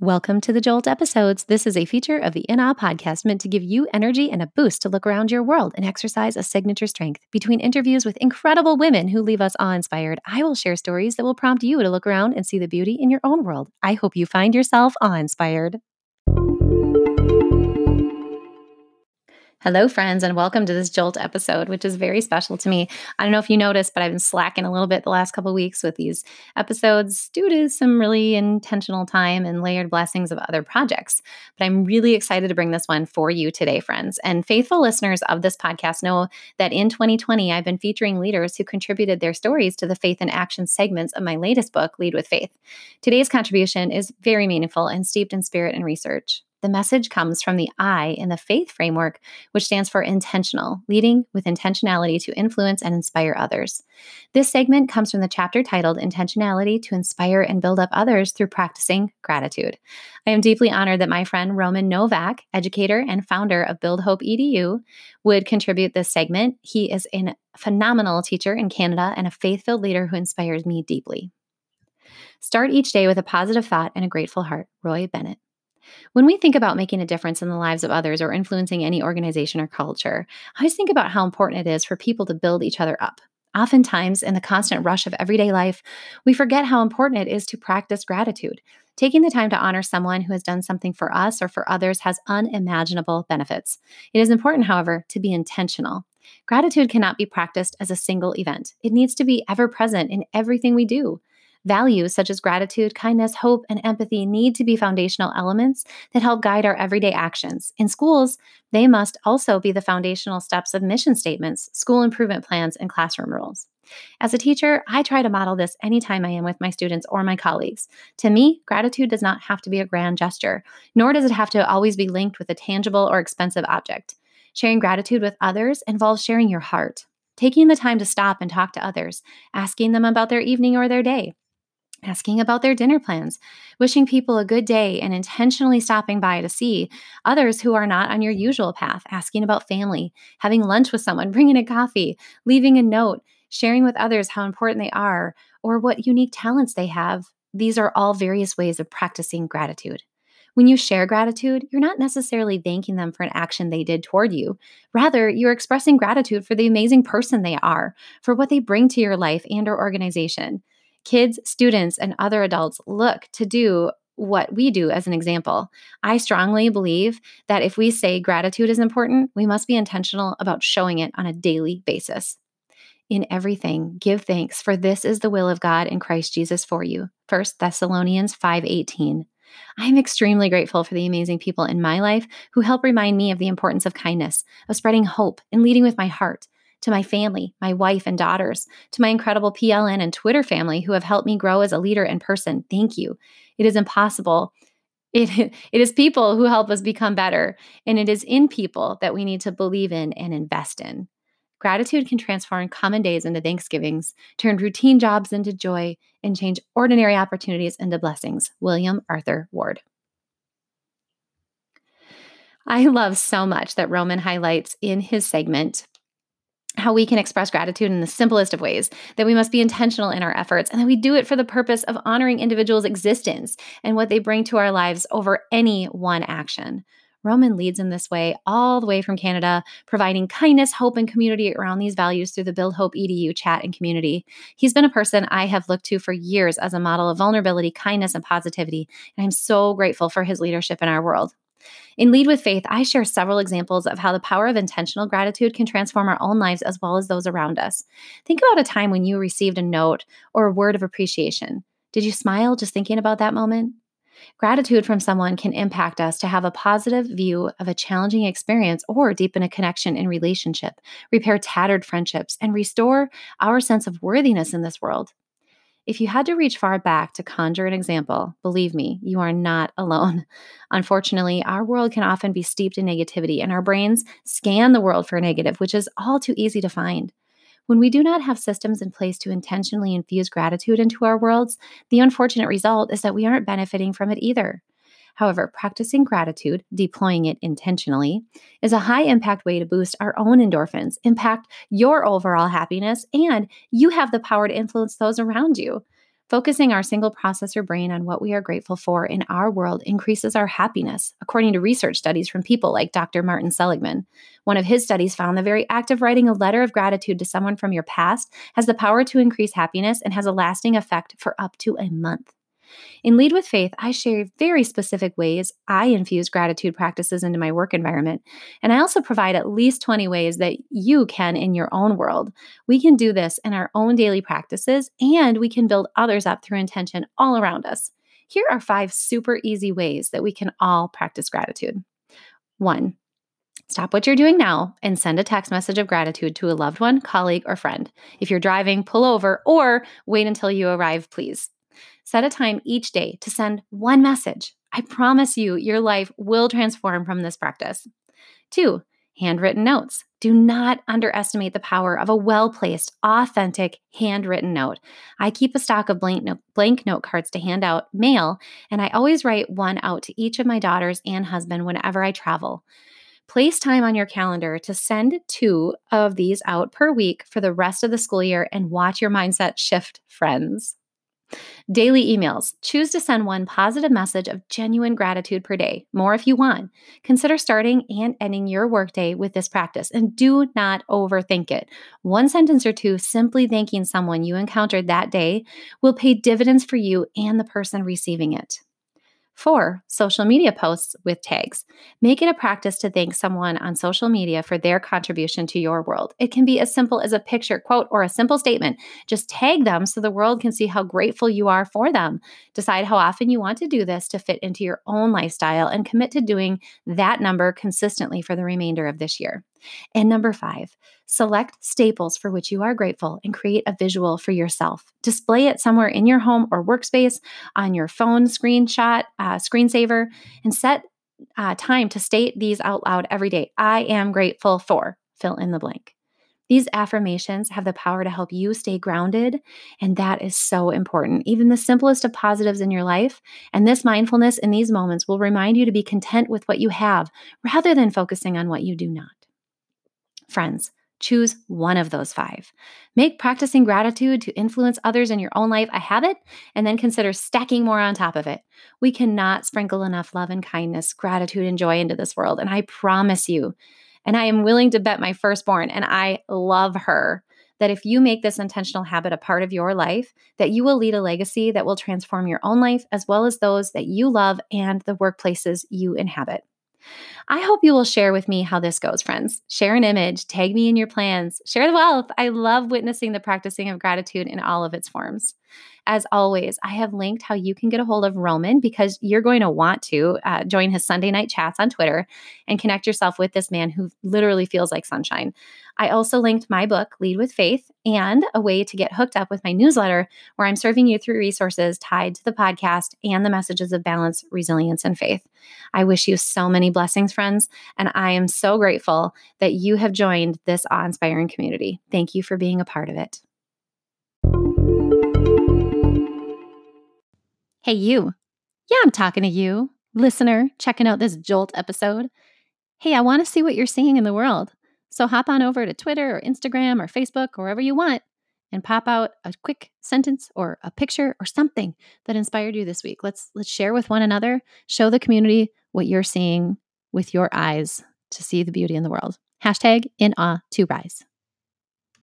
Welcome to the Jolt episodes. This is a feature of the In Awe podcast meant to give you energy and a boost to look around your world and exercise a signature strength. Between interviews with incredible women who leave us awe inspired, I will share stories that will prompt you to look around and see the beauty in your own world. I hope you find yourself awe inspired. Hello, friends, and welcome to this Jolt episode, which is very special to me. I don't know if you noticed, but I've been slacking a little bit the last couple weeks with these episodes due to some really intentional time and layered blessings of other projects. But I'm really excited to bring this one for you today, friends. And faithful listeners of this podcast know that in 2020, I've been featuring leaders who contributed their stories to the faith and action segments of my latest book, Lead with Faith. Today's contribution is very meaningful and steeped in spirit and research. The message comes from the I in the faith framework, which stands for intentional, leading with intentionality to influence and inspire others. This segment comes from the chapter titled Intentionality to Inspire and Build Up Others Through Practicing Gratitude. I am deeply honored that my friend Roman Nowak, educator and founder of Build Hope EDU, would contribute this segment. He is a phenomenal teacher in Canada and a faith filled leader who inspires me deeply. Start each day with a positive thought and a grateful heart. Roy Bennett. When we think about making a difference in the lives of others or influencing any organization or culture, I always think about how important it is for people to build each other up. Oftentimes, in the constant rush of everyday life, we forget how important it is to practice gratitude. Taking the time to honor someone who has done something for us or for others has unimaginable benefits. It is important, however, to be intentional. Gratitude cannot be practiced as a single event, it needs to be ever present in everything we do. Values such as gratitude, kindness, hope, and empathy need to be foundational elements that help guide our everyday actions. In schools, they must also be the foundational steps of mission statements, school improvement plans, and classroom rules. As a teacher, I try to model this anytime I am with my students or my colleagues. To me, gratitude does not have to be a grand gesture, nor does it have to always be linked with a tangible or expensive object. Sharing gratitude with others involves sharing your heart, taking the time to stop and talk to others, asking them about their evening or their day, asking about their dinner plans, wishing people a good day, and intentionally stopping by to see others who are not on your usual path, asking about family, having lunch with someone, bringing a coffee, leaving a note, sharing with others how important they are or what unique talents they have. These are all various ways of practicing gratitude. When you share gratitude, you're not necessarily thanking them for an action they did toward you. Rather, you're expressing gratitude for the amazing person they are, for what they bring to your life and or organization kids, students, and other adults look to do what we do as an example. I strongly believe that if we say gratitude is important, we must be intentional about showing it on a daily basis. In everything, give thanks, for this is the will of God in Christ Jesus for you. 1 Thessalonians 5:18. I am extremely grateful for the amazing people in my life who help remind me of the importance of kindness, of spreading hope, and leading with my heart to my family, my wife and daughters, to my incredible PLN and Twitter family who have helped me grow as a leader in person. Thank you. It is impossible. It, it is people who help us become better, and it is in people that we need to believe in and invest in. Gratitude can transform common days into Thanksgivings, turn routine jobs into joy, and change ordinary opportunities into blessings. William Arthur Ward. I love so much that Roman highlights in his segment how we can express gratitude in the simplest of ways, that we must be intentional in our efforts, and that we do it for the purpose of honoring individuals' existence and what they bring to our lives over any one action. Roman leads in this way all the way from Canada, providing kindness, hope, and community around these values through the Build Hope EDU chat and community. He's been a person I have looked to for years as a model of vulnerability, kindness, and positivity, and I'm so grateful for his leadership in our world. In Lead with Faith, I share several examples of how the power of intentional gratitude can transform our own lives as well as those around us. Think about a time when you received a note or a word of appreciation. Did you smile just thinking about that moment? Gratitude from someone can impact us to have a positive view of a challenging experience or deepen a connection in relationship, repair tattered friendships, and restore our sense of worthiness in this world. If you had to reach far back to conjure an example, believe me, you are not alone. Unfortunately, our world can often be steeped in negativity, and our brains scan the world for negative, which is all too easy to find. When we do not have systems in place to intentionally infuse gratitude into our worlds, the unfortunate result is that we aren't benefiting from it either. However, practicing gratitude, deploying it intentionally, is a high impact way to boost our own endorphins, impact your overall happiness, and you have the power to influence those around you. Focusing our single processor brain on what we are grateful for in our world increases our happiness, according to research studies from people like Dr. Martin Seligman. One of his studies found the very act of writing a letter of gratitude to someone from your past has the power to increase happiness and has a lasting effect for up to a month. In Lead with Faith, I share very specific ways I infuse gratitude practices into my work environment. And I also provide at least 20 ways that you can in your own world. We can do this in our own daily practices, and we can build others up through intention all around us. Here are five super easy ways that we can all practice gratitude. One, Stop what you're doing now and send a text message of gratitude to a loved one, colleague, or friend. If you're driving, pull over or wait until you arrive, please. Set a time each day to send one message. I promise you, your life will transform from this practice. Two, handwritten notes. Do not underestimate the power of a well placed, authentic, handwritten note. I keep a stock of blank note, blank note cards to hand out mail, and I always write one out to each of my daughters and husband whenever I travel. Place time on your calendar to send two of these out per week for the rest of the school year and watch your mindset shift, friends. Daily emails. Choose to send one positive message of genuine gratitude per day, more if you want. Consider starting and ending your workday with this practice and do not overthink it. One sentence or two simply thanking someone you encountered that day will pay dividends for you and the person receiving it. Four, social media posts with tags. Make it a practice to thank someone on social media for their contribution to your world. It can be as simple as a picture, quote, or a simple statement. Just tag them so the world can see how grateful you are for them. Decide how often you want to do this to fit into your own lifestyle and commit to doing that number consistently for the remainder of this year. And number five, select staples for which you are grateful and create a visual for yourself. Display it somewhere in your home or workspace, on your phone screenshot, uh, screensaver, and set uh, time to state these out loud every day. I am grateful for, fill in the blank. These affirmations have the power to help you stay grounded, and that is so important. Even the simplest of positives in your life, and this mindfulness in these moments will remind you to be content with what you have rather than focusing on what you do not. Friends, choose one of those five. Make practicing gratitude to influence others in your own life a habit, and then consider stacking more on top of it. We cannot sprinkle enough love and kindness, gratitude, and joy into this world. And I promise you, and I am willing to bet my firstborn, and I love her, that if you make this intentional habit a part of your life, that you will lead a legacy that will transform your own life as well as those that you love and the workplaces you inhabit. I hope you will share with me how this goes, friends. Share an image, tag me in your plans, share the wealth. I love witnessing the practicing of gratitude in all of its forms. As always, I have linked how you can get a hold of Roman because you're going to want to uh, join his Sunday night chats on Twitter and connect yourself with this man who literally feels like sunshine. I also linked my book, Lead with Faith, and a way to get hooked up with my newsletter where I'm serving you through resources tied to the podcast and the messages of balance, resilience, and faith. I wish you so many blessings, friends, and I am so grateful that you have joined this awe inspiring community. Thank you for being a part of it. Hey, you. Yeah, I'm talking to you, listener, checking out this Jolt episode. Hey, I want to see what you're seeing in the world. So hop on over to Twitter or Instagram or Facebook or wherever you want and pop out a quick sentence or a picture or something that inspired you this week. Let's let's share with one another, show the community what you're seeing with your eyes to see the beauty in the world. Hashtag in awe to rise.